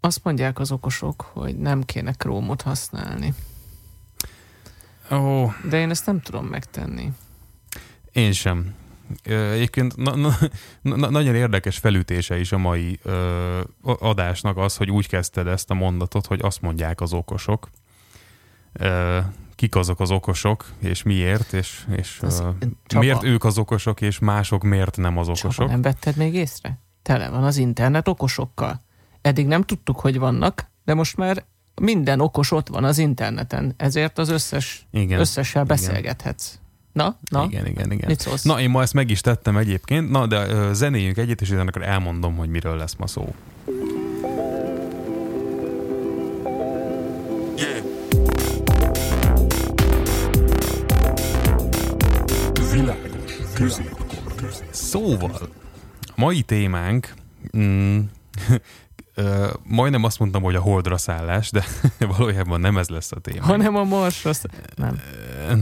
Azt mondják az okosok, hogy nem kéne krómot használni. Ó. De én ezt nem tudom megtenni. Én sem. Egyébként na, na, na, nagyon érdekes felütése is a mai ö, adásnak az, hogy úgy kezdted ezt a mondatot, hogy azt mondják az okosok. Ö, kik azok az okosok, és miért, és, és az, ö, miért ők az okosok, és mások miért nem az okosok. Csaba, nem vetted még észre? Tele van az internet okosokkal. Eddig nem tudtuk, hogy vannak, de most már minden okos ott van az interneten, ezért az összes, igen, összessel beszélgethetsz. Na, na? Igen, igen, igen. Mit szólsz? Na, én ma ezt meg is tettem egyébként, na, de uh, zenéljünk egyet, és akkor elmondom, hogy miről lesz ma szó. Szóval, a mai témánk mm, majdnem azt mondtam, hogy a holdra szállás, de valójában nem ez lesz a téma. Hanem a marsra Nem.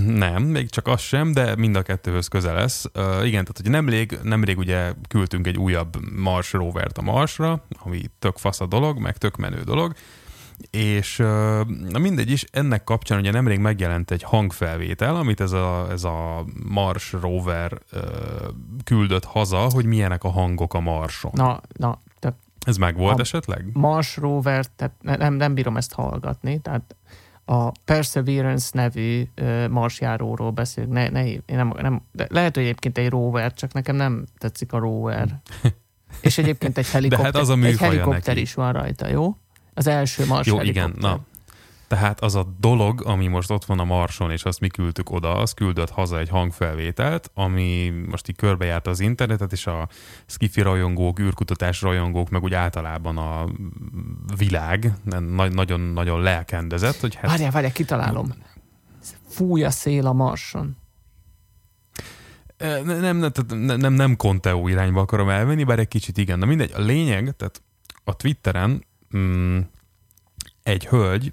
Nem, még csak az sem, de mind a kettőhöz közel lesz. Uh, igen, tehát hogy nemrég, nemrég ugye küldtünk egy újabb Mars rovert a Marsra, ami tök fasz a dolog, meg tök menő dolog, és uh, mindegy is, ennek kapcsán ugye nemrég megjelent egy hangfelvétel, amit ez a, ez a Mars rover uh, küldött haza, hogy milyenek a hangok a Marson. Na, na, ez meg volt a esetleg? Mars rover, tehát nem, nem bírom ezt hallgatni, tehát a Perseverance nevű marsjáróról beszélünk. Ne, ne, nem, nem, de lehet, hogy egyébként egy rover, csak nekem nem tetszik a rover. És egyébként egy helikopter, hát az a egy helikopter is van rajta, jó? Az első mars Jó, helikopter. igen, na, tehát az a dolog, ami most ott van a Marson, és azt mi küldtük oda, az küldött haza egy hangfelvételt, ami most így körbejárt az internetet, és a skifi rajongók, űrkutatás rajongók, meg úgy általában a világ nagyon-nagyon lelkendezett. Hogy hát, várjál, várjál, kitalálom. Fúj a szél a Marson. Nem, nem, nem, nem, nem Conteo irányba akarom elvenni, bár egy kicsit igen. Na mindegy, a lényeg, tehát a Twitteren mm, egy hölgy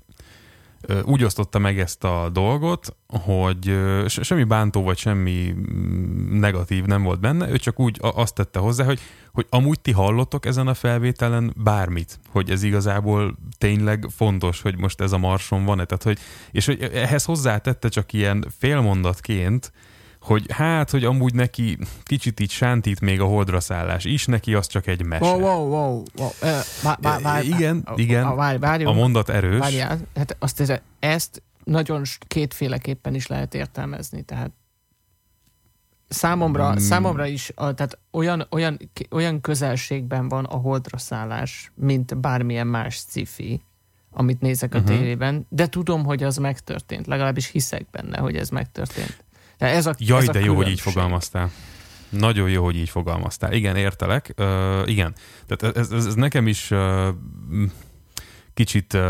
úgy osztotta meg ezt a dolgot, hogy semmi bántó vagy semmi mm, negatív nem volt benne, ő csak úgy azt tette hozzá, hogy, hogy amúgy ti hallottok ezen a felvételen bármit, hogy ez igazából tényleg fontos, hogy most ez a marson van-e, tehát hogy, és hogy ehhez hozzátette csak ilyen félmondatként, hogy hát, hogy amúgy neki kicsit így sántít még a holdra szállás is, neki az csak egy mese. Wow, wow, wow. wow. Uh, bá, bá, bá, igen, igen, várj, várj, a mondat erős. Várjál, hát azt ez, ezt nagyon kétféleképpen is lehet értelmezni, tehát számomra, hmm. számomra is a, tehát olyan, olyan, olyan közelségben van a holdra szállás, mint bármilyen más sci amit nézek a uh-huh. tévében, de tudom, hogy az megtörtént, legalábbis hiszek benne, hogy ez megtörtént. Ez a, Jaj, ez a de jó, hogy így fogalmaztál. Nagyon jó, hogy így fogalmaztál. Igen, értelek. Uh, igen. Tehát ez, ez, ez nekem is uh, kicsit uh,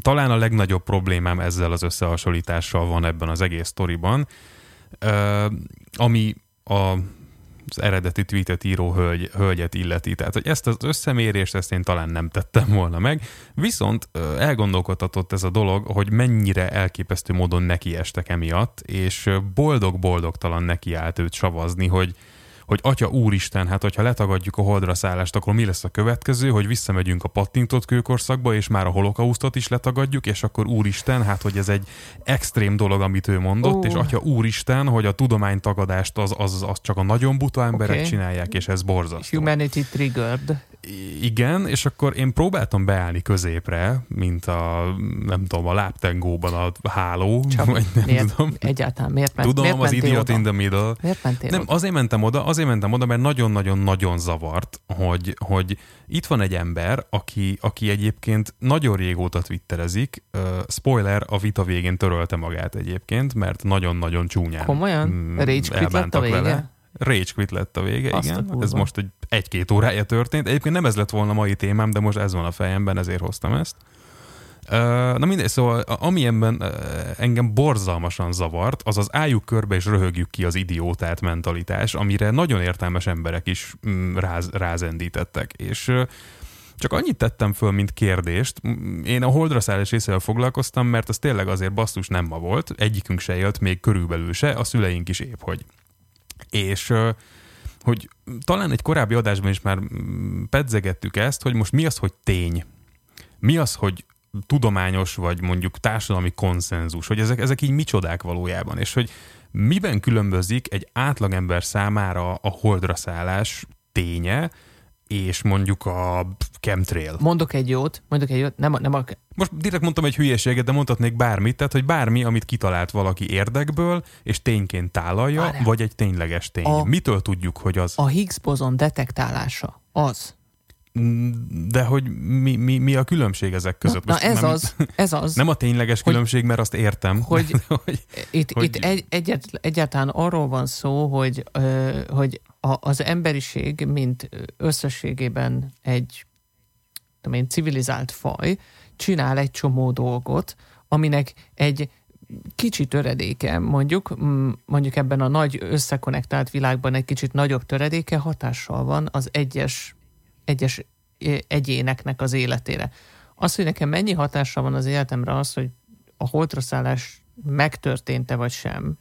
talán a legnagyobb problémám ezzel az összehasonlítással van ebben az egész sztoriban, uh, ami a az eredeti tweetet író hölgy, hölgyet illeti. Tehát, hogy ezt az összemérést, ezt én talán nem tettem volna meg, viszont elgondolkodhatott ez a dolog, hogy mennyire elképesztő módon nekiestek emiatt, és boldog-boldogtalan neki állt őt savazni, hogy hogy Atya Úristen, hát hogyha letagadjuk a holdra szállást, akkor mi lesz a következő, hogy visszamegyünk a pattintott kőkorszakba, és már a holokausztot is letagadjuk, és akkor Úristen, hát hogy ez egy extrém dolog, amit ő mondott, oh. és Atya Úristen, hogy a tudománytagadást az, az, az csak a nagyon buta emberek okay. csinálják, és ez borzasztó. Humanity triggered. Igen, és akkor én próbáltam beállni középre, mint a, nem tudom, a láptengóban a háló, Csak vagy nem miért, tudom. Egyáltalán miért, ment, tudom, miért az idiot oda? in the middle. Miért mentél Nem, oda? azért mentem oda, azért mentem oda, mert nagyon-nagyon-nagyon zavart, hogy, hogy itt van egy ember, aki, aki egyébként nagyon régóta twitterezik, uh, spoiler, a vita végén törölte magát egyébként, mert nagyon-nagyon csúnyán Komolyan? Mm, Rage lett a vége? Vele. Rage quit lett a vége, Azt igen. A ez most egy, egy-két órája történt. Egyébként nem ez lett volna a mai témám, de most ez van a fejemben, ezért hoztam ezt. Na mindegy, szóval amilyenben engem borzalmasan zavart, az az álljuk körbe és röhögjük ki az idiótát mentalitás, amire nagyon értelmes emberek is mm, ráz, rázendítettek. És csak annyit tettem föl, mint kérdést. Én a holdra szállás részével foglalkoztam, mert az tényleg azért basszus nem ma volt, egyikünk se élt, még körülbelül se, a szüleink is épp hogy. És hogy talán egy korábbi adásban is már pedzegettük ezt, hogy most mi az, hogy tény. mi az, hogy tudományos, vagy mondjuk társadalmi konszenzus, hogy ezek, ezek így micsodák valójában, és hogy miben különbözik egy átlagember számára a holdra szállás ténye, és mondjuk a chemtrail. Mondok egy jót, mondok egy jót, nem, nem a... Most direkt mondtam egy hülyeséget, de mondhatnék bármit, tehát hogy bármi, amit kitalált valaki érdekből, és tényként tálalja, Várjál. vagy egy tényleges tény. A, Mitől tudjuk, hogy az? A Higgs bozon detektálása az, de hogy mi, mi, mi a különbség ezek között? Na, na ez nem, az, ez az. Nem a tényleges hogy, különbség, mert azt értem. Hogy, hogy itt, hogy, itt egy, egyet, egyáltalán arról van szó, hogy, hogy a, az emberiség, mint összességében egy tudom én, civilizált faj, csinál egy csomó dolgot, aminek egy kicsi töredéke, mondjuk, mondjuk ebben a nagy összekonektált világban egy kicsit nagyobb töredéke hatással van az egyes egyes egyéneknek az életére. Az, hogy nekem mennyi hatása van az életemre az, hogy a holtraszállás megtörtént-e vagy sem,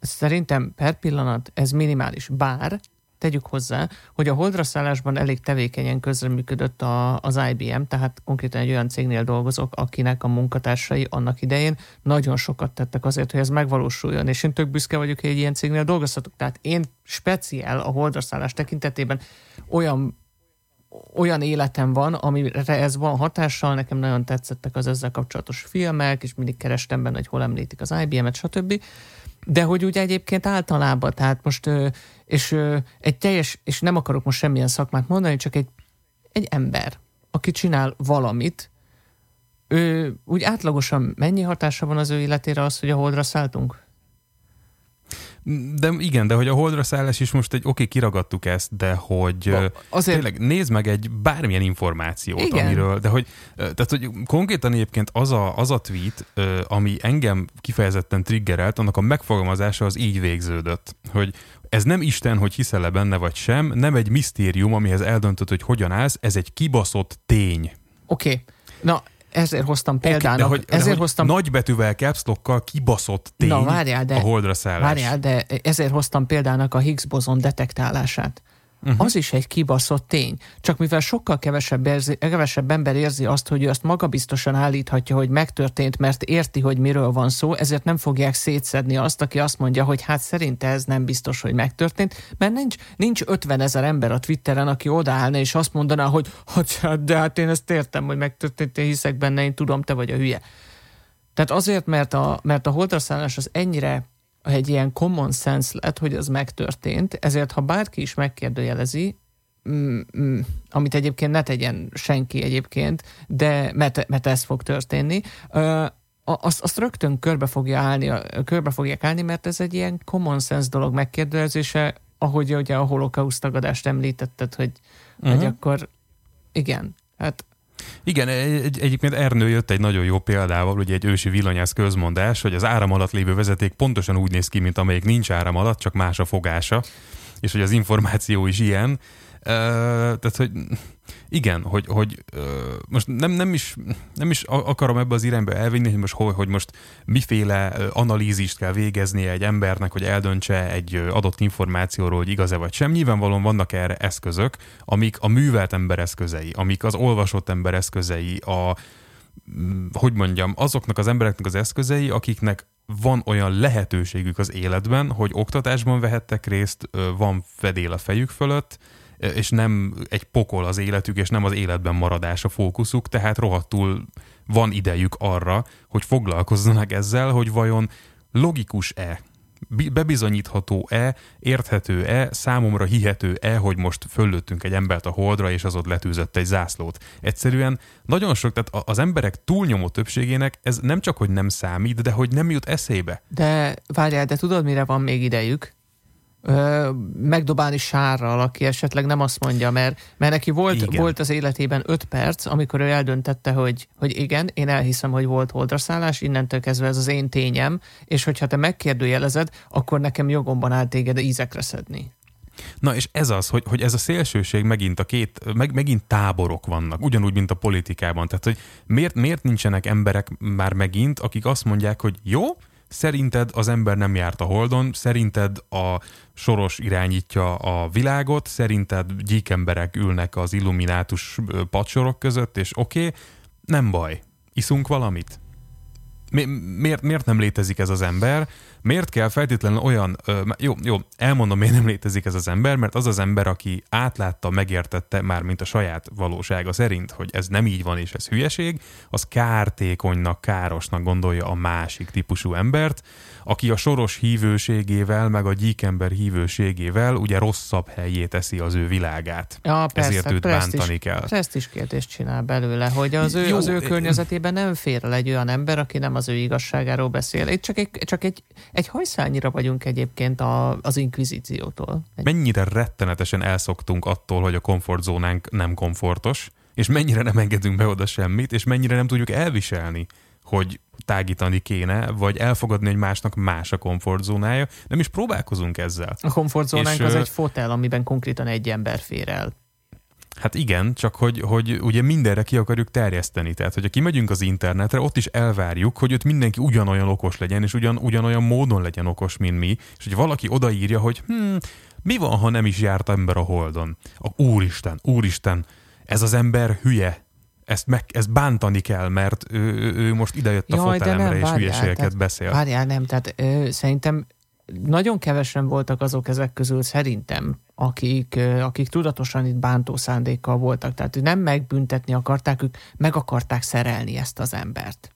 szerintem per pillanat ez minimális. Bár tegyük hozzá, hogy a holdraszállásban elég tevékenyen közreműködött a, az IBM, tehát konkrétan egy olyan cégnél dolgozok, akinek a munkatársai annak idején nagyon sokat tettek azért, hogy ez megvalósuljon, és én tök büszke vagyok, hogy egy ilyen cégnél dolgozhatok. Tehát én speciál a holdraszállás tekintetében olyan olyan életem van, amire ez van hatással, nekem nagyon tetszettek az ezzel kapcsolatos filmek, és mindig kerestem benne, hogy hol említik az IBM-et, stb. De hogy úgy egyébként általában, tehát most, és egy teljes, és nem akarok most semmilyen szakmát mondani, csak egy, egy ember, aki csinál valamit, ő úgy átlagosan mennyi hatása van az ő életére az, hogy a holdra szálltunk? De igen, de hogy a holdra szállás is most egy, oké, okay, kiragadtuk ezt, de hogy ba, azért... tényleg nézd meg egy bármilyen információt, igen. amiről, de hogy, tehát, hogy konkrétan egyébként az a, az a tweet, ami engem kifejezetten triggerelt, annak a megfogalmazása az így végződött, hogy ez nem Isten, hogy hiszel-e benne vagy sem, nem egy misztérium, amihez eldöntött, hogy hogyan állsz, ez egy kibaszott tény. Oké. Okay. Na, ezért hoztam példának. Okay, hogy, ezért de hoztam... Nagybetűvel capslokkal kibaszott tény Na, várjál, de, a holdra szállás. Várjál, de ezért hoztam példának a Higgs bozon detektálását uh-huh. az is egy kibaszott tény. Csak mivel sokkal kevesebb, érzi, kevesebb ember érzi azt, hogy ő azt magabiztosan állíthatja, hogy megtörtént, mert érti, hogy miről van szó, ezért nem fogják szétszedni azt, aki azt mondja, hogy hát szerinte ez nem biztos, hogy megtörtént, mert nincs, nincs 50 ezer ember a Twitteren, aki odaállna és azt mondaná, hogy hát, de hát én ezt értem, hogy megtörtént, én hiszek benne, én tudom, te vagy a hülye. Tehát azért, mert a, mert a holdraszállás az ennyire egy ilyen common sense lett, hogy ez megtörtént, ezért ha bárki is megkérdőjelezi, mm, mm, amit egyébként ne tegyen senki egyébként, de mert, mert ez fog történni, azt, azt rögtön körbe, fogja állni, körbe fogják állni, mert ez egy ilyen common sense dolog megkérdőjelezése, ahogy ugye a holokauszt tagadást említetted, hogy, uh-huh. hogy akkor igen, hát igen, egy, egyébként Ernő jött egy nagyon jó példával, ugye egy ősi villanyász közmondás, hogy az áram alatt lévő vezeték pontosan úgy néz ki, mint amelyik nincs áram alatt, csak más a fogása, és hogy az információ is ilyen. Uh, tehát, hogy igen, hogy, hogy uh, most nem, nem, is, nem is akarom ebbe az irányba elvinni, hogy most, hogy most miféle analízist kell végeznie egy embernek, hogy eldöntse egy adott információról, hogy igaz-e vagy sem. Nyilvánvalóan vannak erre eszközök, amik a művelt ember eszközei, amik az olvasott ember eszközei, a hogy mondjam, azoknak az embereknek az eszközei, akiknek van olyan lehetőségük az életben, hogy oktatásban vehettek részt, van fedél a fejük fölött, és nem egy pokol az életük, és nem az életben maradás a fókuszuk, tehát rohadtul van idejük arra, hogy foglalkozzanak ezzel, hogy vajon logikus-e, bebizonyítható-e, érthető-e, számomra hihető-e, hogy most föllőttünk egy embert a holdra, és az ott letűzött egy zászlót. Egyszerűen nagyon sok, tehát az emberek túlnyomó többségének ez nem csak, hogy nem számít, de hogy nem jut eszébe. De várjál, de tudod, mire van még idejük? Ö, megdobálni sárral, aki esetleg nem azt mondja, mert, mert neki volt, volt az életében öt perc, amikor ő eldöntette, hogy, hogy igen, én elhiszem, hogy volt holdraszállás, innentől kezdve ez az én tényem, és hogyha te megkérdőjelezed, akkor nekem jogomban áll téged ízekre szedni. Na és ez az, hogy, hogy ez a szélsőség megint a két, meg, megint táborok vannak, ugyanúgy, mint a politikában. Tehát, hogy miért, miért nincsenek emberek már megint, akik azt mondják, hogy jó, Szerinted az ember nem járt a Holdon, szerinted a soros irányítja a világot, szerinted gyíkemberek ülnek az illuminátus padsorok között, és oké, okay, nem baj, iszunk valamit? Mi, miért, miért nem létezik ez az ember? Miért kell feltétlenül olyan, ö, jó, jó, elmondom, miért nem létezik ez az ember, mert az az ember, aki átlátta, megértette már, mint a saját valósága szerint, hogy ez nem így van és ez hülyeség, az kártékonynak, károsnak gondolja a másik típusú embert, aki a soros hívőségével, meg a gyíkember hívőségével ugye rosszabb helyé teszi az ő világát. Ja, persze, Ezért őt bántani is, kell. Ezt is kérdést csinál belőle, hogy az ő, Jó, az ő környezetében nem fér el egy olyan ember, aki nem az ő igazságáról beszél. Itt csak egy, csak egy, egy hajszányira vagyunk egyébként a, az inkvizíciótól. Egy... Mennyire rettenetesen elszoktunk attól, hogy a komfortzónánk nem komfortos, és mennyire nem engedünk be oda semmit, és mennyire nem tudjuk elviselni hogy tágítani kéne, vagy elfogadni, hogy másnak más a komfortzónája. Nem is próbálkozunk ezzel. A komfortzónánk és, az egy fotel, amiben konkrétan egy ember fér el. Hát igen, csak hogy, hogy ugye mindenre ki akarjuk terjeszteni. Tehát, hogyha kimegyünk az internetre, ott is elvárjuk, hogy ott mindenki ugyanolyan okos legyen, és ugyan, ugyanolyan módon legyen okos, mint mi. És hogy valaki odaírja, hogy hm, mi van, ha nem is járt ember a holdon? A úristen, úristen, ez az ember hülye, ezt, meg, ezt bántani kell, mert ő, ő, ő most idejött a Jaj, fotelemre, nem, és várjál, hülyeségeket tehát, beszél. Várjál, nem, tehát ö, szerintem nagyon kevesen voltak azok ezek közül szerintem, akik, akik tudatosan itt bántó szándékkal voltak. Tehát nem megbüntetni akarták, ők meg akarták szerelni ezt az embert.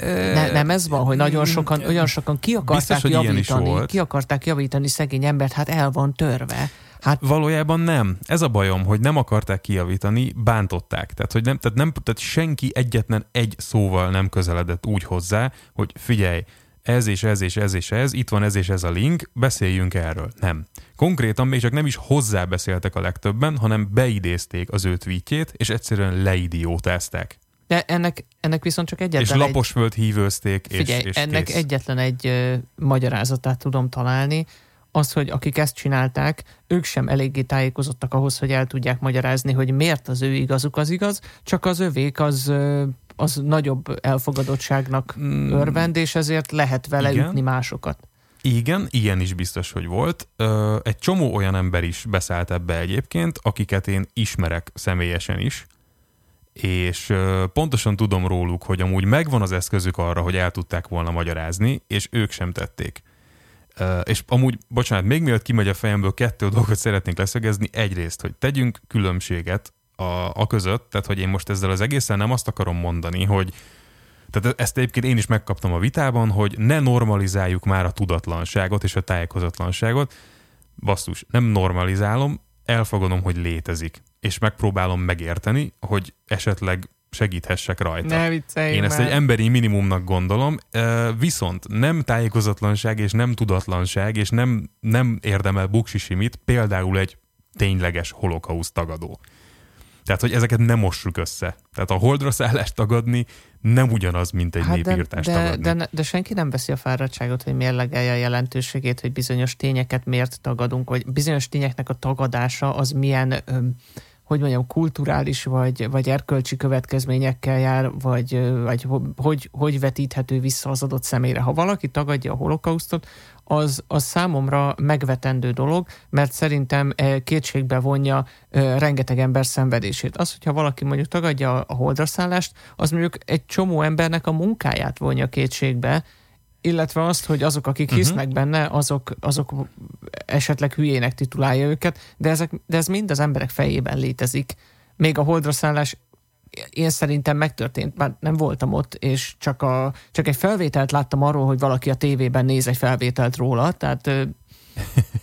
Ne, nem ez van, hogy nagyon sokan, olyan sokan ki akarták Biztos, javítani, ki akarták javítani szegény embert, hát el van törve. Hát valójában nem. Ez a bajom, hogy nem akarták kijavítani, bántották. Tehát, hogy nem, tehát nem, tehát senki egyetlen egy szóval nem közeledett úgy hozzá, hogy figyelj, ez és ez és ez és ez, itt van ez és ez a link, beszéljünk erről. Nem. Konkrétan még csak nem is hozzá beszéltek a legtöbben, hanem beidézték az ő tweetjét, és egyszerűen leidiótázták. De ennek, ennek viszont csak egyetlen És lapos egy... hívőzték, Figyelj, és, és ennek kész. egyetlen egy ö, magyarázatát tudom találni, az, hogy akik ezt csinálták, ők sem eléggé tájékozottak ahhoz, hogy el tudják magyarázni, hogy miért az ő igazuk az igaz, csak az övék az az nagyobb elfogadottságnak mm. örvend, és ezért lehet vele Igen. ütni másokat. Igen, ilyen is biztos, hogy volt. Egy csomó olyan ember is beszállt ebbe egyébként, akiket én ismerek személyesen is, és pontosan tudom róluk, hogy amúgy megvan az eszközük arra, hogy el tudták volna magyarázni, és ők sem tették. És amúgy, bocsánat, még mielőtt kimegy a fejemből, kettő dolgot szeretnénk leszögezni. Egyrészt, hogy tegyünk különbséget a, a között, tehát hogy én most ezzel az egészen nem azt akarom mondani, hogy tehát ezt egyébként én is megkaptam a vitában, hogy ne normalizáljuk már a tudatlanságot és a tájékozatlanságot. Basszus, nem normalizálom, elfogadom, hogy létezik, és megpróbálom megérteni, hogy esetleg segíthessek rajta. Ne viccelj Én ezt egy emberi minimumnak gondolom, viszont nem tájékozatlanság és nem tudatlanság, és nem, nem érdemel buksisimit, például egy tényleges holokauszt tagadó. Tehát, hogy ezeket nem mossuk össze. Tehát a holdra szállást tagadni nem ugyanaz, mint egy hát népírtást de, tagadni. De, de, de senki nem veszi a fáradtságot, hogy mérlegelje a jelentőségét, hogy bizonyos tényeket miért tagadunk, vagy bizonyos tényeknek a tagadása az milyen... Öm, hogy mondjam, kulturális vagy, vagy erkölcsi következményekkel jár, vagy, vagy hogy, hogy vetíthető vissza az adott személyre. Ha valaki tagadja a holokausztot, az, az számomra megvetendő dolog, mert szerintem kétségbe vonja rengeteg ember szenvedését. Az, hogyha valaki mondjuk tagadja a holdraszállást, az mondjuk egy csomó embernek a munkáját vonja kétségbe, illetve azt, hogy azok, akik uh-huh. hisznek benne, azok, azok esetleg hülyének titulálja őket, de, ezek, de ez mind az emberek fejében létezik. Még a holdra szállás én szerintem megtörtént, már nem voltam ott, és csak, a, csak egy felvételt láttam arról, hogy valaki a tévében néz egy felvételt róla, tehát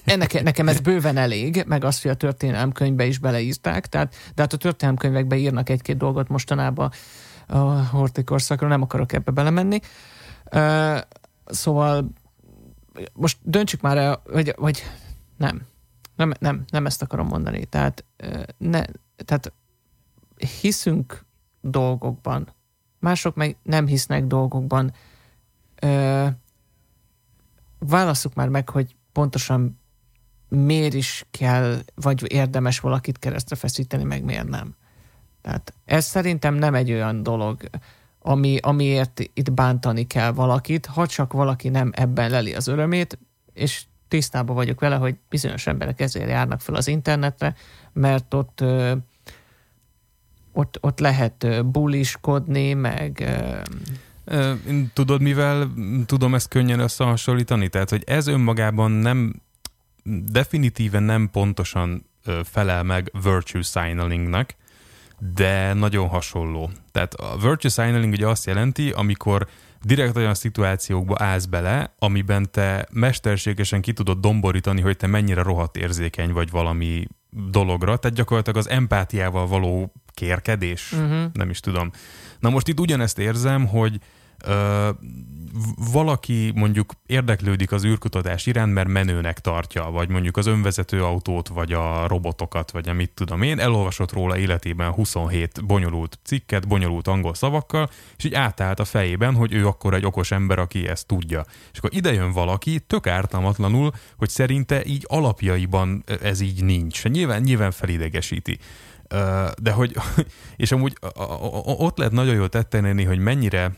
ennek, nekem ez bőven elég, meg az, hogy a történelemkönyvbe is beleírták, tehát, de hát a történelemkönyvekbe írnak egy-két dolgot mostanában a hortikorszakról, nem akarok ebbe belemenni. Szóval most döntsük már el, vagy, vagy nem. nem. Nem, nem ezt akarom mondani. Tehát, ne, tehát hiszünk dolgokban, mások meg nem hisznek dolgokban. Válasszuk már meg, hogy pontosan miért is kell, vagy érdemes valakit keresztre feszíteni, meg miért nem. Tehát ez szerintem nem egy olyan dolog, ami, amiért itt bántani kell valakit, ha csak valaki nem ebben leli az örömét, és tisztában vagyok vele, hogy bizonyos emberek ezért járnak fel az internetre, mert ott ott, ott lehet buliskodni, meg... Tudod, mivel tudom ezt könnyen összehasonlítani? Tehát, hogy ez önmagában nem, definitíven nem pontosan felel meg virtue signalingnak, de nagyon hasonló. Tehát a virtue signaling ugye azt jelenti, amikor direkt olyan szituációkba állsz bele, amiben te mesterségesen ki tudod domborítani, hogy te mennyire rohadt érzékeny vagy valami dologra, tehát gyakorlatilag az empátiával való kérkedés, uh-huh. nem is tudom. Na most itt ugyanezt érzem, hogy valaki mondjuk érdeklődik az űrkutatás iránt, mert menőnek tartja, vagy mondjuk az önvezető autót, vagy a robotokat, vagy amit tudom én, elolvasott róla életében 27 bonyolult cikket, bonyolult angol szavakkal, és így átállt a fejében, hogy ő akkor egy okos ember, aki ezt tudja. És akkor ide jön valaki, tök ártalmatlanul, hogy szerinte így alapjaiban ez így nincs. Nyilván, nyilván felidegesíti de hogy, és amúgy ott lehet nagyon jól tetten hogy mennyire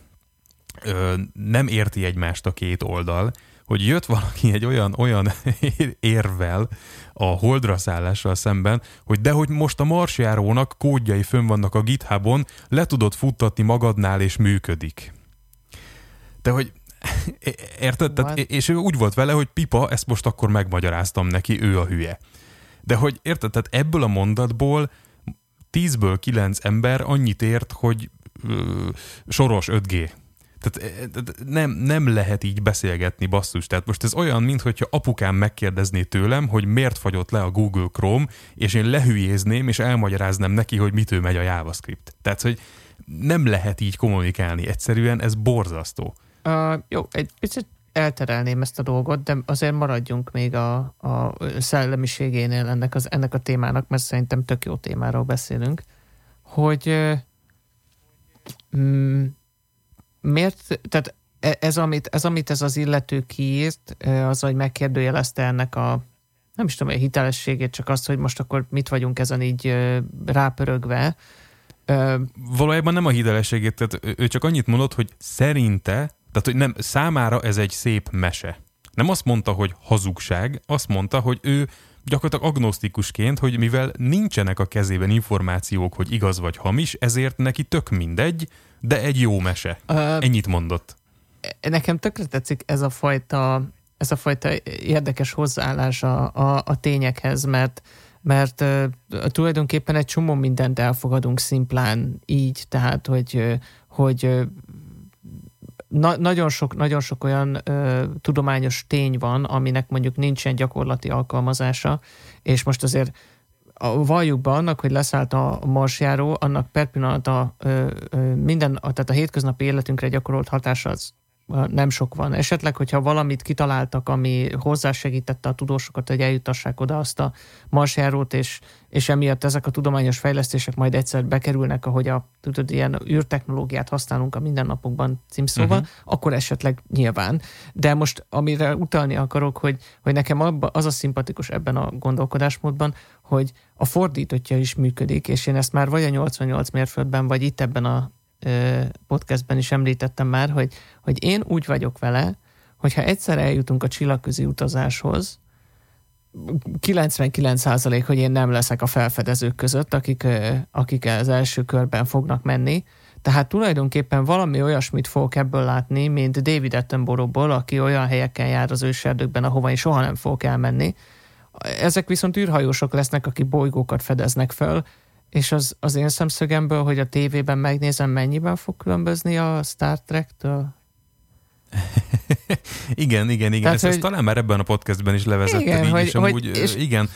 nem érti egymást a két oldal, hogy jött valaki egy olyan, olyan érvel a holdra szállással szemben, hogy de hogy most a marsjárónak kódjai fönn vannak a GitHubon, le tudod futtatni magadnál és működik. De hogy érted? Tehát, és ő úgy volt vele, hogy pipa, ezt most akkor megmagyaráztam neki, ő a hülye. De hogy érted? Tehát ebből a mondatból tízből kilenc ember annyit ért, hogy ö, soros 5G. Tehát nem, nem lehet így beszélgetni, basszus. Tehát most ez olyan, mintha apukám megkérdezné tőlem, hogy miért fagyott le a Google Chrome, és én lehülyézném, és elmagyaráznám neki, hogy mitől megy a JavaScript. Tehát, hogy nem lehet így kommunikálni. Egyszerűen ez borzasztó. Uh, jó, egy picit elterelném ezt a dolgot, de azért maradjunk még a, a szellemiségénél ennek, az, ennek a témának, mert szerintem tök jó témáról beszélünk, hogy mm, miért, tehát e, ez amit, ez, amit ez az illető kiírt, az, hogy megkérdőjelezte ennek a nem is tudom, a hitelességét, csak azt, hogy most akkor mit vagyunk ezen így rápörögve. Valójában nem a hitelességét, tehát ő csak annyit mondott, hogy szerinte tehát, hogy nem, számára ez egy szép mese. Nem azt mondta, hogy hazugság, azt mondta, hogy ő gyakorlatilag agnosztikusként, hogy mivel nincsenek a kezében információk, hogy igaz vagy hamis, ezért neki tök mindegy, de egy jó mese. Uh, Ennyit mondott. Nekem tökre tetszik ez a fajta, ez a fajta érdekes hozzáállás a, a, a tényekhez, mert mert uh, tulajdonképpen egy csomó mindent elfogadunk szimplán így, tehát hogy, hogy na, nagyon, sok, nagyon sok olyan ö, tudományos tény van, aminek mondjuk nincsen gyakorlati alkalmazása, és most azért a valljuk be annak, hogy leszállt a marsjáró, annak per pillanat a, ö, ö, minden, tehát a hétköznapi életünkre gyakorolt hatása az nem sok van. Esetleg, hogyha valamit kitaláltak, ami hozzásegítette a tudósokat, hogy eljutassák oda azt a marsjárót, és, és emiatt ezek a tudományos fejlesztések majd egyszer bekerülnek, ahogy a tudod, ilyen űrtechnológiát használunk a mindennapokban címszóval, uh-huh. akkor esetleg nyilván. De most amire utalni akarok, hogy, hogy nekem abba, az a szimpatikus ebben a gondolkodásmódban, hogy a fordítottja is működik, és én ezt már vagy a 88 mérföldben, vagy itt ebben a podcastben is említettem már, hogy, hogy én úgy vagyok vele, hogyha egyszer eljutunk a csillagközi utazáshoz, 99% hogy én nem leszek a felfedezők között, akik, akik az első körben fognak menni, tehát tulajdonképpen valami olyasmit fogok ebből látni, mint David Attenborough-ból, aki olyan helyeken jár az őserdőkben, ahova én soha nem fogok elmenni. Ezek viszont űrhajósok lesznek, akik bolygókat fedeznek föl, és az, az én szemszögemből, hogy a tévében megnézem, mennyiben fog különbözni a Star Trek-től? igen, igen, igen. Tehát, ezt, hogy, ezt talán már ebben a podcastben is levezettem igen, így, hogy, és amúgy, hogy, és igen.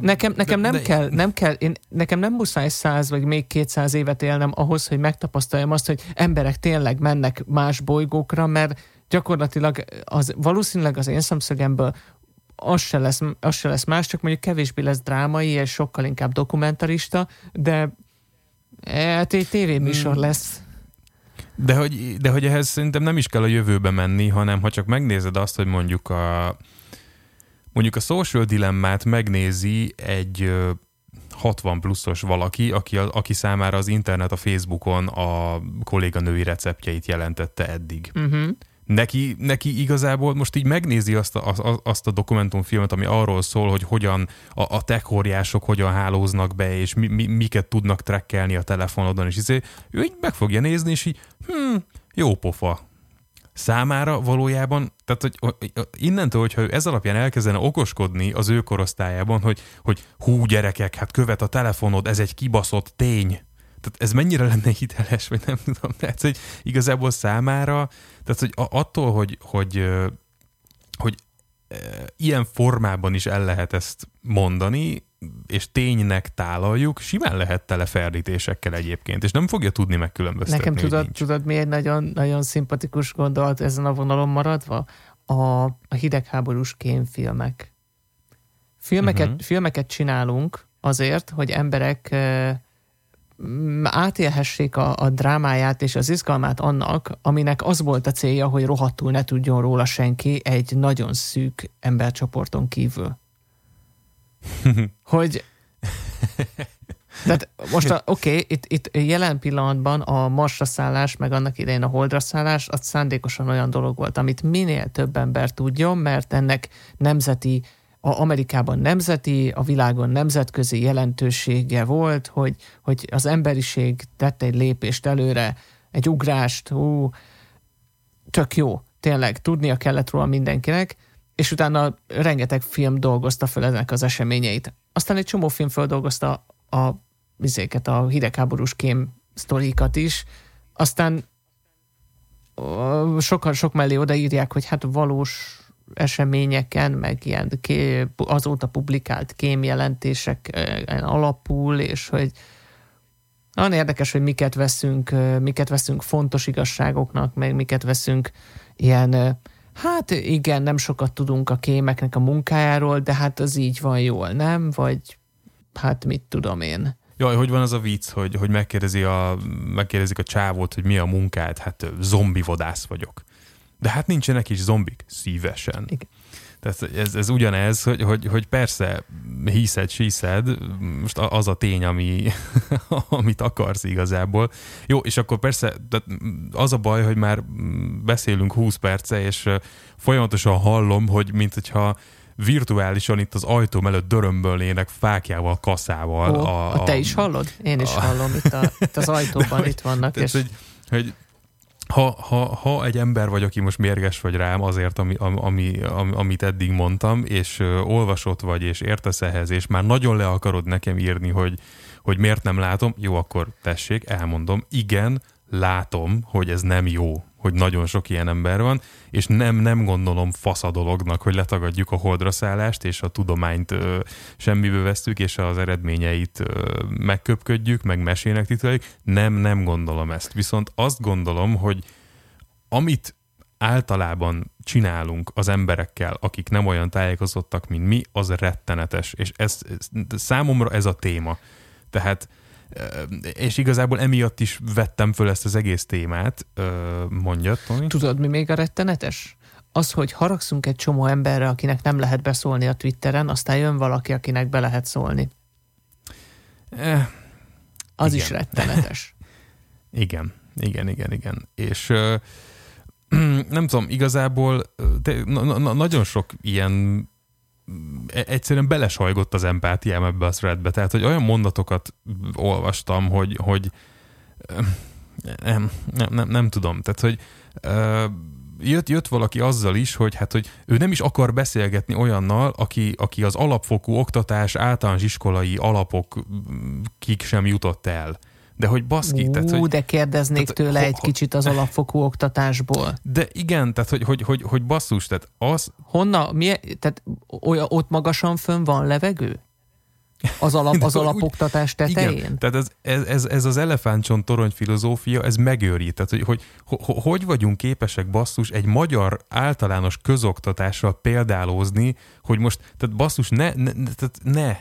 Nekem, nekem de, nem de, kell, nem kell, én, nekem nem muszáj száz vagy még kétszáz évet élnem ahhoz, hogy megtapasztaljam azt, hogy emberek tényleg mennek más bolygókra, mert gyakorlatilag az, valószínűleg az én szemszögemből az se, lesz, az se lesz más, csak mondjuk kevésbé lesz drámai, és sokkal inkább dokumentarista, de hát egy tévéműsor hmm. lesz. De hogy, de hogy ehhez szerintem nem is kell a jövőbe menni, hanem ha csak megnézed azt, hogy mondjuk a mondjuk a social dilemmát megnézi egy 60 pluszos valaki, aki, aki számára az internet a Facebookon a kolléganői receptjeit jelentette eddig. Uh-huh. Neki, neki igazából most így megnézi azt a, azt a dokumentumfilmet, ami arról szól, hogy hogyan a, a tech hogyan hálóznak be, és mi, mi, miket tudnak trekkelni a telefonodon, és izé, ő így meg fogja nézni, és így, hm, jó pofa, számára valójában, tehát hogy innentől, hogyha ő ez alapján elkezdene okoskodni az ő korosztályában, hogy, hogy hú gyerekek, hát követ a telefonod, ez egy kibaszott tény. Tehát ez mennyire lenne hiteles, vagy nem tudom. Tehát, hogy igazából számára, tehát hogy attól, hogy, hogy, hogy ilyen formában is el lehet ezt mondani, és ténynek tálaljuk, simán lehet tele ferdítésekkel egyébként, és nem fogja tudni megkülönböztetni. Nekem tudod, tudod mi egy nagyon, nagyon szimpatikus gondolat ezen a vonalon maradva? A, a hidegháborús kémfilmek. Filmeket, uh-huh. filmeket csinálunk azért, hogy emberek átélhessék a, a drámáját és az izgalmát annak, aminek az volt a célja, hogy rohadtul ne tudjon róla senki egy nagyon szűk embercsoporton kívül. hogy tehát most oké, okay, itt, itt jelen pillanatban a Marsra szállás, meg annak idején a Holdra szállás, az szándékosan olyan dolog volt, amit minél több ember tudjon, mert ennek nemzeti, a Amerikában nemzeti, a világon nemzetközi jelentősége volt, hogy, hogy az emberiség tette egy lépést előre, egy ugrást, hú, tök jó, tényleg, tudnia kellett róla mindenkinek, és utána rengeteg film dolgozta fel ennek az eseményeit. Aztán egy csomó film feldolgozta a vizéket, a hidegháborús kém sztorikat is, aztán sokan sok mellé odaírják, hogy hát valós eseményeken, meg ilyen ké, azóta publikált kémjelentések alapul, és hogy nagyon érdekes, hogy miket veszünk, miket veszünk fontos igazságoknak, meg miket veszünk ilyen Hát igen, nem sokat tudunk a kémeknek a munkájáról, de hát az így van jól, nem? Vagy hát mit tudom én. Jaj, hogy van az a vicc, hogy, hogy megkérdezi a, megkérdezik a csávót, hogy mi a munkád? Hát zombi vadász vagyok. De hát nincsenek is zombik. Szívesen. Igen. Tehát ez, ez ugyanez, hogy, hogy, hogy persze hiszed, síszed, most az a tény, ami, amit akarsz igazából. Jó, és akkor persze az a baj, hogy már beszélünk 20 perce, és folyamatosan hallom, hogy mint hogyha virtuálisan itt az ajtóm előtt dörömbölnének fákjával, kaszával. Ó, a, a, te is hallod? Én is a, hallom, itt, a, itt az ajtóban itt vannak. Tehát, és... hogy, hogy ha, ha, ha egy ember vagy, aki most mérges vagy rám azért, ami, ami, ami, amit eddig mondtam, és olvasott vagy, és értesz ehhez, és már nagyon le akarod nekem írni, hogy, hogy miért nem látom, jó, akkor tessék, elmondom, igen, látom, hogy ez nem jó, hogy nagyon sok ilyen ember van, és nem, nem gondolom fasz a dolognak, hogy letagadjuk a holdra szállást, és a tudományt ö, semmibe vesztük, és az eredményeit ö, megköpködjük, meg mesének tituláljuk. Nem, nem gondolom ezt. Viszont azt gondolom, hogy amit általában csinálunk az emberekkel, akik nem olyan tájékozottak, mint mi, az rettenetes. És ez, ez számomra ez a téma. Tehát és igazából emiatt is vettem föl ezt az egész témát, mondja, Tony. Tudod, mi még a rettenetes? Az, hogy haragszunk egy csomó emberre, akinek nem lehet beszólni a Twitteren, aztán jön valaki, akinek be lehet szólni. Eh, az igen. is rettenetes. igen, igen, igen, igen. És nem tudom, igazából de, na, na, nagyon sok ilyen egyszerűen belesajgott az empátiám ebbe a threadbe. Tehát, hogy olyan mondatokat olvastam, hogy, hogy nem, nem, nem, nem tudom. Tehát, hogy jött, jött valaki azzal is, hogy hát, hogy ő nem is akar beszélgetni olyannal, aki, aki az alapfokú oktatás, általános iskolai alapok kik sem jutott el. De hogy baszki, Ú, tehát, hogy, de kérdeznék tehát, tőle ho, egy kicsit az alapfokú oktatásból. De igen, tehát hogy, hogy, hogy, hogy basszus, tehát az... Honna, mi, tehát olyan, ott magasan fönn van levegő? Az, alap, az alapoktatás tetején? Igen, tehát ez, ez, ez, ez az elefántcsont torony filozófia, ez megőrít. Tehát, hogy, hogy, hogy hogy vagyunk képesek basszus egy magyar általános közoktatással példálózni, hogy most, tehát basszus, ne, ne, tehát ne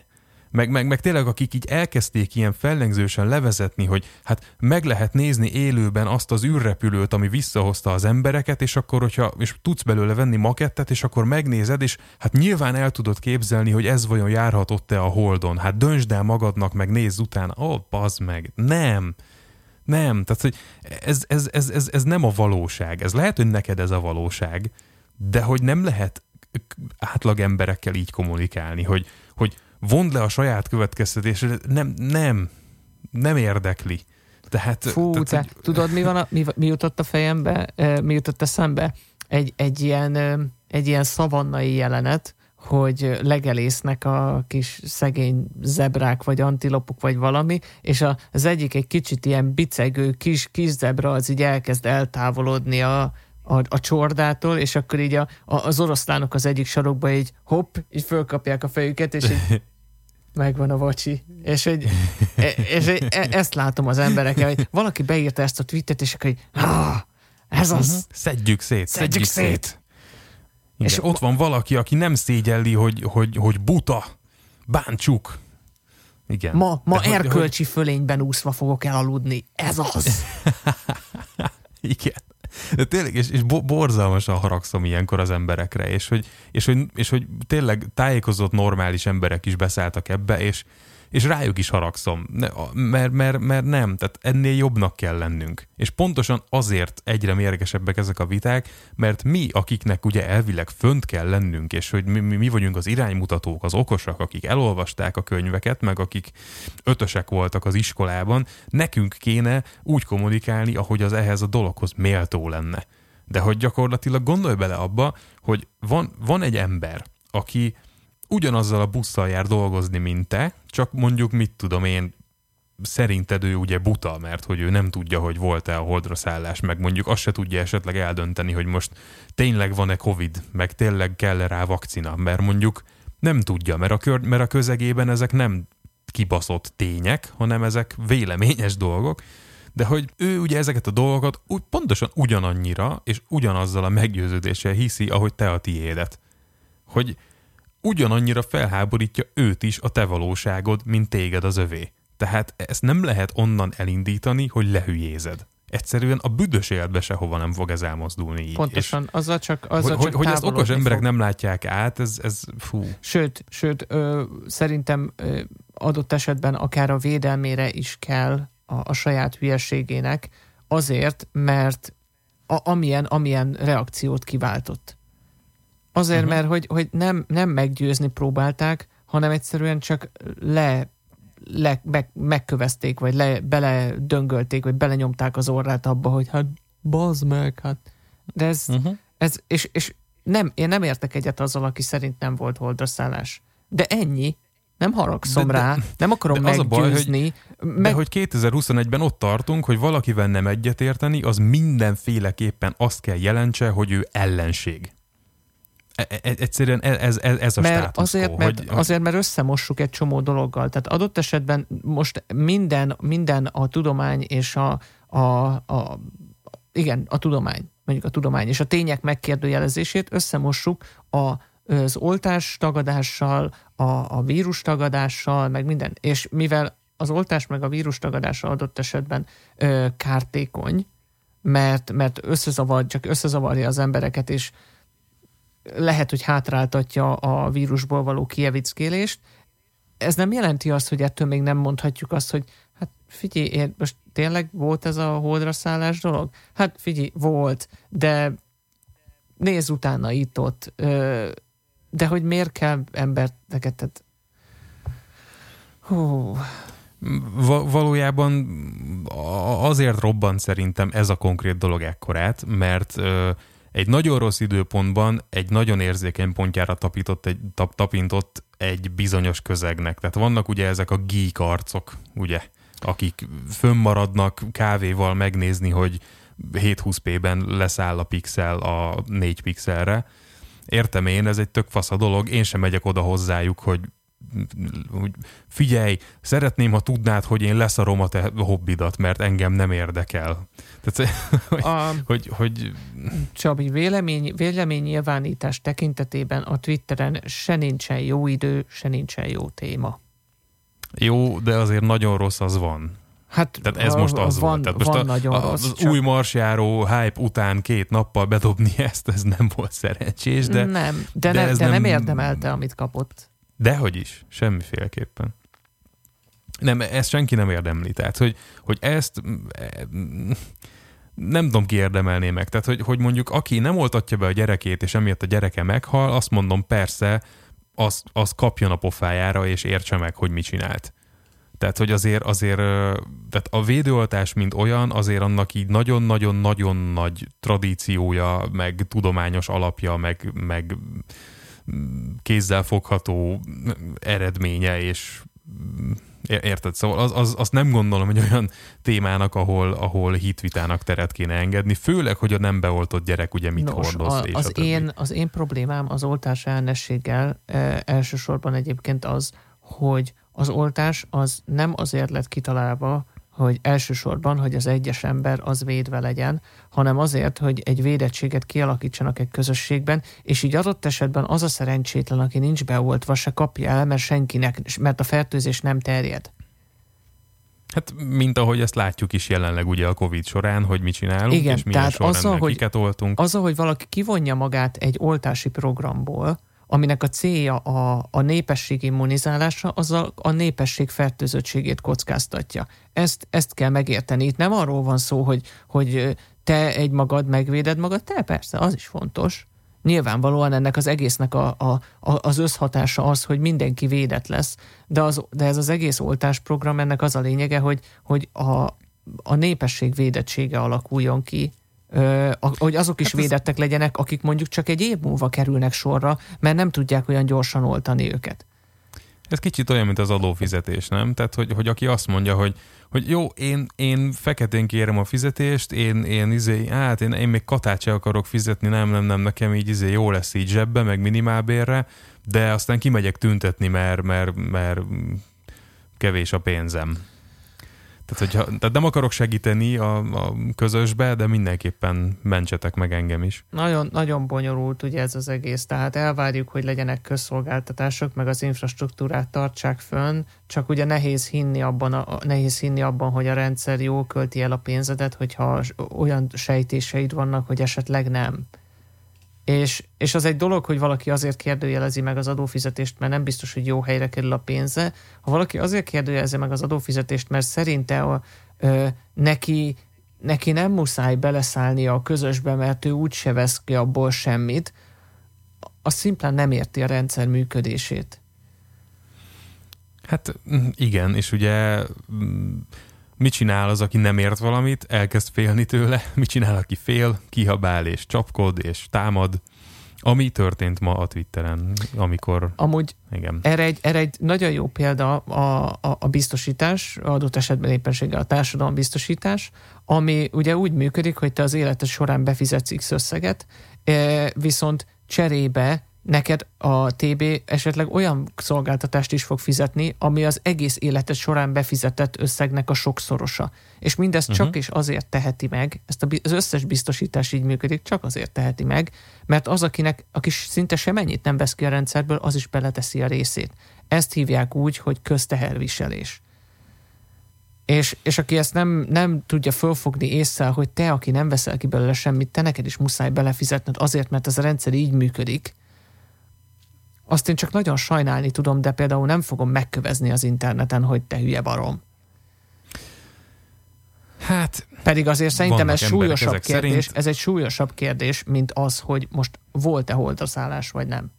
meg, meg, meg tényleg akik így elkezdték ilyen fellengzősen levezetni, hogy hát meg lehet nézni élőben azt az űrrepülőt, ami visszahozta az embereket, és akkor, hogyha és tudsz belőle venni makettet, és akkor megnézed, és hát nyilván el tudod képzelni, hogy ez vajon járhatott-e a Holdon. Hát döntsd el magadnak, meg nézz utána. Ó, oh, bazd meg. Nem. Nem. Tehát, hogy ez, ez, ez, ez, ez nem a valóság. Ez lehet, hogy neked ez a valóság, de hogy nem lehet átlag emberekkel így kommunikálni, hogy, hogy vond le a saját következtetésre, nem, nem, nem érdekli. Tehát, Fú, tehát, te, hogy... tudod, mi, van a, mi, mi jutott a fejembe, mi jutott eszembe? Egy, egy, ilyen, egy ilyen szavannai jelenet, hogy legelésznek a kis szegény zebrák, vagy antilopok, vagy valami, és az egyik egy kicsit ilyen bicegő kis, kis zebra az így elkezd eltávolodni a, a, a csordától, és akkor így a, a, az oroszlánok az egyik sarokba így hopp, így fölkapják a fejüket, és így megvan a vacsi. És, hogy, e, és hogy e, ezt látom az emberekkel, hogy valaki beírta ezt a tweetet, és akkor ah, ez az. Uh-huh. Szedjük szét, szedjük, szedjük szét. szét. Igen, és ott van valaki, aki nem szégyelli, hogy, hogy, hogy buta, bántsuk. Igen. Ma, ma De erkölcsi hogy, fölényben úszva fogok elaludni. Ez az. Igen. De tényleg, és, és borzalmasan haragszom ilyenkor az emberekre, és hogy, és, hogy, és hogy tényleg tájékozott normális emberek is beszálltak ebbe, és, és rájuk is haragszom, mert, mert, mert nem, tehát ennél jobbnak kell lennünk. És pontosan azért egyre mérgesebbek ezek a viták, mert mi, akiknek ugye elvileg fönt kell lennünk, és hogy mi, mi, mi vagyunk az iránymutatók, az okosak, akik elolvasták a könyveket, meg akik ötösek voltak az iskolában, nekünk kéne úgy kommunikálni, ahogy az ehhez a dologhoz méltó lenne. De hogy gyakorlatilag gondolj bele abba, hogy van, van egy ember, aki ugyanazzal a busszal jár dolgozni, mint te, csak mondjuk mit tudom én, szerinted ő ugye buta, mert hogy ő nem tudja, hogy volt-e a holdra szállás, meg mondjuk azt se tudja esetleg eldönteni, hogy most tényleg van-e Covid, meg tényleg kell-e rá vakcina, mert mondjuk nem tudja, mert a, kör, mert a közegében ezek nem kibaszott tények, hanem ezek véleményes dolgok, de hogy ő ugye ezeket a dolgokat úgy pontosan ugyanannyira és ugyanazzal a meggyőződéssel hiszi, ahogy te a tiédet. Hogy ugyanannyira felháborítja őt is a te valóságod, mint téged az övé. Tehát ezt nem lehet onnan elindítani, hogy lehülyézed. Egyszerűen a büdös életbe sehova nem fog ez elmozdulni így. Pontosan, és azzal csak, azzal hogy, csak hogy ezt okos emberek fog. nem látják át, ez, ez fú. Sőt, sőt ö, szerintem ö, adott esetben akár a védelmére is kell a, a saját hülyeségének, azért, mert a, amilyen, amilyen reakciót kiváltott. Azért, uh-huh. mert hogy, hogy nem, nem meggyőzni próbálták, hanem egyszerűen csak le, le meg, megkövezték, vagy le, bele döngölték, vagy belenyomták az orrát abba, hogy hát bazd meg, hát. De ez, uh-huh. ez és, és nem, én nem értek egyet azzal, aki szerint nem volt holdraszállás. De ennyi, nem haragszom de, rá, de, nem akarom de meggyőzni. Az a baj, hogy, meg... De hogy 2021-ben ott tartunk, hogy valakivel nem egyetérteni, az mindenféleképpen azt kell jelentse, hogy ő ellenség. E, e, e, egyszerűen ez, ez, ez a mert azért, mert, hogy... azért, mert összemossuk egy csomó dologgal. Tehát adott esetben most minden, minden a tudomány és a, a, a igen, a tudomány, mondjuk a tudomány és a tények megkérdőjelezését összemossuk a, az oltás tagadással, a, a vírus tagadással, meg minden. És mivel az oltás meg a vírus tagadása adott esetben ö, kártékony, mert, mert összezavar, csak összezavarja az embereket, és lehet, hogy hátráltatja a vírusból való kievickélést. Ez nem jelenti azt, hogy ettől még nem mondhatjuk azt, hogy hát figyelj, én most tényleg volt ez a holdra szállás dolog? Hát figyelj, volt, de nézz utána itt-ott. De hogy miért kell emberteket, tehát Hú. Valójában azért robban szerintem ez a konkrét dolog ekkorát, mert egy nagyon rossz időpontban egy nagyon érzékeny pontjára tapított egy, tap, tapintott egy bizonyos közegnek. Tehát vannak ugye ezek a geek arcok, ugye, akik fönnmaradnak kávéval megnézni, hogy 720p-ben leszáll a pixel a 4 pixelre. Értem én, ez egy tök fasz a dolog, én sem megyek oda hozzájuk, hogy hogy figyelj, szeretném, ha tudnád, hogy én leszarom a te hobbidat, mert engem nem érdekel. Tehát, hogy, a, hogy, hogy... Csabi, vélemény, vélemény nyilvánítás tekintetében a Twitteren se nincsen jó idő, se nincsen jó téma. Jó, de azért nagyon rossz az van. Hát Tehát ez most az van, volt. Tehát most van a, nagyon a, rossz, az csak- új marsjáró hype után két nappal bedobni ezt, ez nem volt szerencsés, de nem, de, de ez de nem nem- érdemelte, amit kapott. Dehogy is, semmiféleképpen. Nem, ezt senki nem érdemli. Tehát, hogy, hogy ezt mm, nem tudom, ki érdemelné meg. Tehát, hogy, hogy mondjuk aki nem oltatja be a gyerekét, és emiatt a gyereke meghal, azt mondom, persze, az, az kapjon a pofájára, és értse meg, hogy mit csinált. Tehát, hogy azért, azért tehát a védőoltás, mint olyan, azért annak így nagyon-nagyon-nagyon nagy tradíciója, meg tudományos alapja, meg, meg mm, kézzel fogható eredménye, és mm, érted? Szóval az, az, azt nem gondolom, hogy olyan témának, ahol, ahol hitvitának teret kéne engedni, főleg, hogy a nem beoltott gyerek ugye mit Nos, hordoz, a, és az, a én, az én problémám az oltás ellenességgel e, elsősorban egyébként az, hogy az oltás az nem azért lett kitalálva, hogy elsősorban, hogy az egyes ember az védve legyen, hanem azért, hogy egy védettséget kialakítsanak egy közösségben, és így adott esetben az a szerencsétlen, aki nincs beoltva, se kapja el, mert senkinek, mert a fertőzés nem terjed. Hát, mint ahogy ezt látjuk is jelenleg ugye a Covid során, hogy mit csinálunk, Igen, és milyen tehát sorrendben azzal, hogy- kiket oltunk. Az, hogy valaki kivonja magát egy oltási programból, aminek a célja a, a népesség immunizálása, azzal a népesség fertőzöttségét kockáztatja. Ezt, ezt kell megérteni. Itt nem arról van szó, hogy, hogy te egy magad megvéded magad, te persze, az is fontos. Nyilvánvalóan ennek az egésznek a, a, a, az összhatása az, hogy mindenki védett lesz, de, az, de ez az egész oltásprogram, ennek az a lényege, hogy, hogy a, a népesség védettsége alakuljon ki, Ö, hogy azok is Hát védettek legyenek, akik mondjuk csak egy év múlva kerülnek sorra, mert nem tudják olyan gyorsan oltani őket. Ez kicsit olyan, mint az adófizetés, nem? Tehát, hogy, hogy aki azt mondja, hogy, hogy jó, én, én feketén kérem a fizetést, én, én izé, hát én, én még katát se akarok fizetni, nem, nem, nem, nekem így izé jó lesz így zsebbe, meg minimálbérre, de aztán kimegyek tüntetni, mert, mert, mert kevés a pénzem. Tehát, hogyha, tehát nem akarok segíteni a, a közösbe, de mindenképpen mentsetek meg engem is. Nagyon, nagyon bonyolult ugye ez az egész, tehát elvárjuk, hogy legyenek közszolgáltatások, meg az infrastruktúrát tartsák fönn, csak ugye nehéz hinni abban, a, nehéz hinni abban, hogy a rendszer jól költi el a pénzedet, hogyha olyan sejtéseid vannak, hogy esetleg nem. És, és az egy dolog, hogy valaki azért kérdőjelezi meg az adófizetést, mert nem biztos, hogy jó helyre kerül a pénze. Ha valaki azért kérdőjelezi meg az adófizetést, mert szerinte a, ö, neki, neki nem muszáj beleszállnia a közösbe, mert ő úgyse vesz ki abból semmit, az szimplán nem érti a rendszer működését. Hát mm, igen, és ugye mm, mit csinál az, aki nem ért valamit, elkezd félni tőle, mit csinál, aki fél, kihabál és csapkod és támad, ami történt ma a Twitteren, amikor, Amúgy igen. Erre egy, erre egy nagyon jó példa a, a, a biztosítás, adott esetben éppenséggel a társadalombiztosítás, ami ugye úgy működik, hogy te az életed során befizetsz X összeget, eh, viszont cserébe neked a TB esetleg olyan szolgáltatást is fog fizetni, ami az egész életed során befizetett összegnek a sokszorosa. És mindezt uh-huh. csak és azért teheti meg, ezt a, az összes biztosítás így működik, csak azért teheti meg, mert az, akinek, aki szinte semennyit nem vesz ki a rendszerből, az is beleteszi a részét. Ezt hívják úgy, hogy közteherviselés. És, és aki ezt nem, nem tudja fölfogni észre, hogy te, aki nem veszel ki belőle semmit, te neked is muszáj belefizetned azért, mert ez a rendszer így működik, azt én csak nagyon sajnálni tudom, de például nem fogom megkövezni az interneten, hogy te hülye barom. Hát Pedig azért szerintem ez súlyosabb kérdés, szerint. ez egy súlyosabb kérdés, mint az, hogy most volt-e holdaszállás, vagy nem.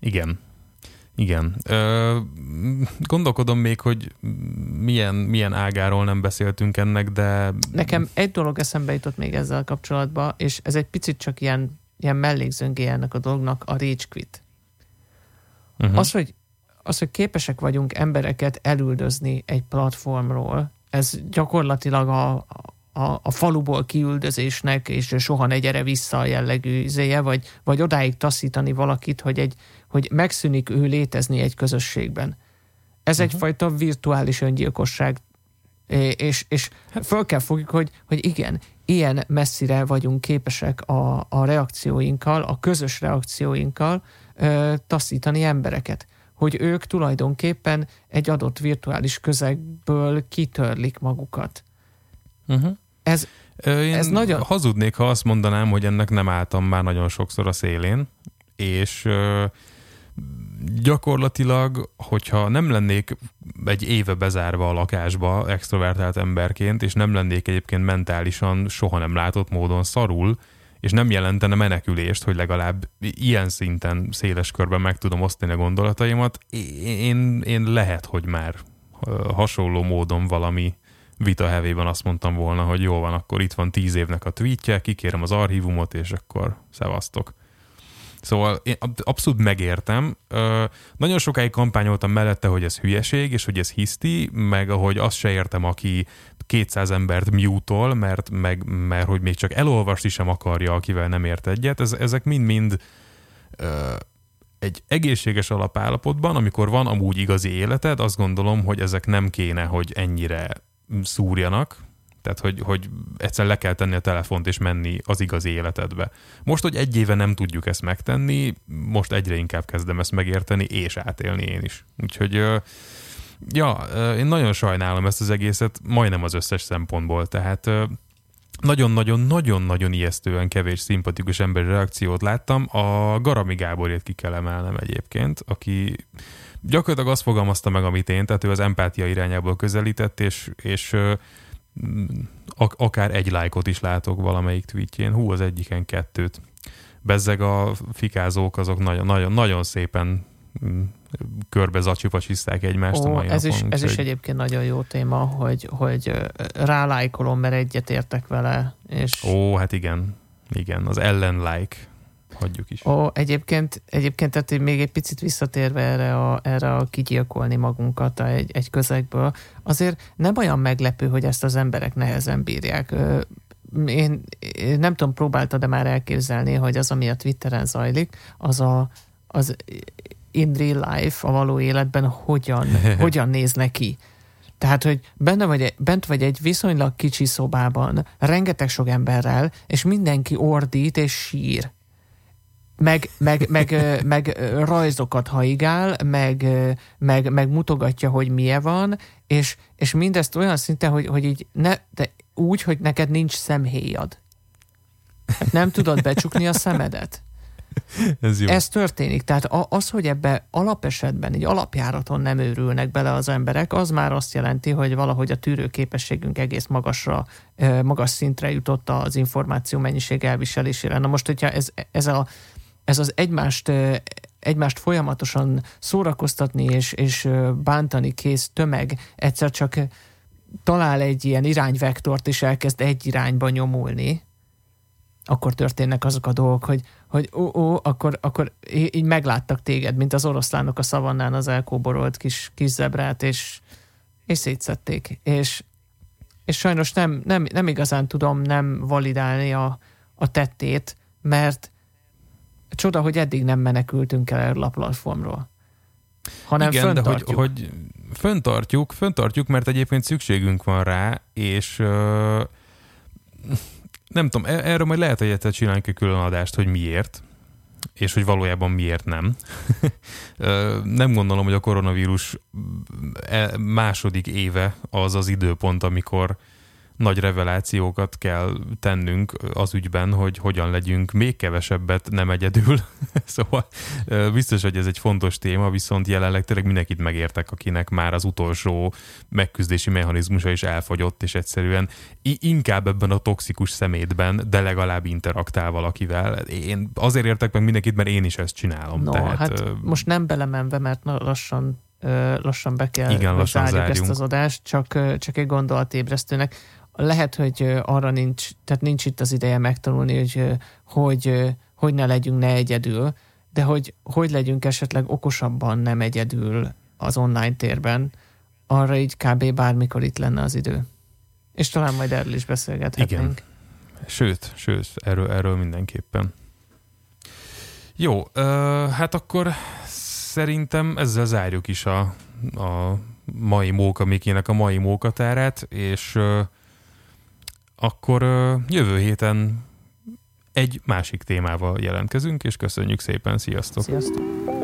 igen. Igen. Ö, gondolkodom még, hogy milyen, milyen ágáról nem beszéltünk ennek, de Nekem egy dolog eszembe jutott még ezzel kapcsolatban, és ez egy picit csak ilyen, ilyen mellékzöngé ennek a dolognak, a rage quit. uh-huh. Az, hogy, az, hogy képesek vagyunk embereket elüldözni egy platformról, ez gyakorlatilag a, a, a faluból kiüldözésnek, és soha ne gyere vissza a jellegű izéje, vagy, vagy odáig taszítani valakit, hogy, egy, hogy megszűnik ő létezni egy közösségben. Ez uh-huh. egyfajta virtuális öngyilkosság, és, és föl kell fogjuk, hogy, hogy igen, ilyen messzire vagyunk képesek a, a reakcióinkkal, a közös reakcióinkkal ö, taszítani embereket. hogy ők tulajdonképpen egy adott virtuális közegből kitörlik magukat. Uh-huh. Ez, Én ez nagyon... hazudnék, ha azt mondanám, hogy ennek nem álltam már nagyon sokszor a szélén, és gyakorlatilag, hogyha nem lennék egy éve bezárva a lakásba extrovertált emberként, és nem lennék egyébként mentálisan soha nem látott módon szarul, és nem jelentene menekülést, hogy legalább ilyen szinten széles körben meg tudom osztani a gondolataimat, én, én lehet, hogy már hasonló módon valami vita hevében azt mondtam volna, hogy jó van, akkor itt van tíz évnek a tweetje, kikérem az archívumot, és akkor szevasztok. Szóval én abszolút megértem. Nagyon sokáig kampányoltam mellette, hogy ez hülyeség, és hogy ez hiszti, meg ahogy azt se értem, aki 200 embert mute mert, meg, mert hogy még csak elolvasni sem akarja, akivel nem ért egyet. Ez, ezek mind-mind egy egészséges alapállapotban, amikor van amúgy igazi életed, azt gondolom, hogy ezek nem kéne, hogy ennyire szúrjanak, tehát, hogy, hogy egyszer le kell tenni a telefont és menni az igazi életedbe. Most, hogy egy éve nem tudjuk ezt megtenni, most egyre inkább kezdem ezt megérteni és átélni én is. Úgyhogy ja, én nagyon sajnálom ezt az egészet, majdnem az összes szempontból, tehát nagyon-nagyon-nagyon-nagyon ijesztően kevés szimpatikus emberi reakciót láttam. A Garami Gáborét ki kell emelnem egyébként, aki gyakorlatilag azt fogalmazta meg, amit én, tehát ő az empátia irányából közelített, és, és ak- akár egy lájkot is látok valamelyik tweetjén. Hú, az egyiken kettőt. Bezzeg a fikázók azok nagyon, nagyon, nagyon szépen mm, körbe zacsipacsiszták egymást Ó, a mai ez napon. Is, ez is egyébként nagyon jó téma, hogy, hogy rálájkolom, mert egyetértek vele. És... Ó, hát igen. Igen, az ellen like hagyjuk is. Ó, egyébként, egyébként tehát még egy picit visszatérve erre a, erre a kigyilkolni magunkat egy, egy közegből, azért nem olyan meglepő, hogy ezt az emberek nehezen bírják. Én, én nem tudom, próbáltad de már elképzelni, hogy az, ami a Twitteren zajlik, az a, az in real life, a való életben hogyan, hogyan néz neki. Tehát, hogy benne vagy, bent vagy egy viszonylag kicsi szobában, rengeteg sok emberrel, és mindenki ordít és sír meg, meg, meg, meg rajzokat haigál, meg, meg, meg mutogatja, hogy milyen van, és, és mindezt olyan szinten, hogy, hogy így ne, de úgy, hogy neked nincs szemhéjad. Hát nem tudod becsukni a szemedet. Ez, jó. Ez történik. Tehát az, hogy ebbe alapesetben, egy alapjáraton nem őrülnek bele az emberek, az már azt jelenti, hogy valahogy a tűrőképességünk egész magasra, magas szintre jutott az információ mennyiség elviselésére. Na most, hogyha ez, ez a ez az egymást, egymást folyamatosan szórakoztatni és, és bántani kész tömeg egyszer csak talál egy ilyen irányvektort, és elkezd egy irányba nyomulni, akkor történnek azok a dolgok, hogy, hogy ó, ó akkor, akkor így megláttak téged, mint az oroszlánok a szavannán az elkóborolt kis, kis zebrát, és, és szétszették. És, és sajnos nem, nem, nem igazán tudom nem validálni a, a tettét, mert Csoda, hogy eddig nem menekültünk el erről a platformról. Hanem Igen, föntartjuk. de hogy, hogy föntartjuk, föntartjuk, mert egyébként szükségünk van rá, és uh, nem tudom, e- erről majd lehet, hogy egyszer csinálunk egy külön adást, hogy miért, és hogy valójában miért nem. nem gondolom, hogy a koronavírus e- második éve az az időpont, amikor nagy revelációkat kell tennünk az ügyben, hogy hogyan legyünk még kevesebbet nem egyedül. szóval biztos, hogy ez egy fontos téma, viszont jelenleg tényleg mindenkit megértek, akinek már az utolsó megküzdési mechanizmusa is elfogyott, és egyszerűen inkább ebben a toxikus szemétben, de legalább interaktál valakivel. Én azért értek meg mindenkit, mert én is ezt csinálom. No, Tehát, hát uh, most nem belemenve, mert lassan lassan be kell Igen, lassan zárjuk ezt az adást, csak, csak egy gondolatébresztőnek lehet, hogy arra nincs, tehát nincs itt az ideje megtanulni, hogy hogy, hogy ne legyünk ne egyedül, de hogy hogy legyünk esetleg okosabban nem egyedül az online térben, arra így kb. bármikor itt lenne az idő. És talán majd erről is beszélgethetnénk. Igen. Sőt, sőt, erről, erről mindenképpen. Jó, uh, hát akkor szerintem ezzel zárjuk is a, a mai móka Mikének a mai mókatárát, és uh, akkor jövő héten egy másik témával jelentkezünk, és köszönjük szépen, sziasztok! Sziasztok!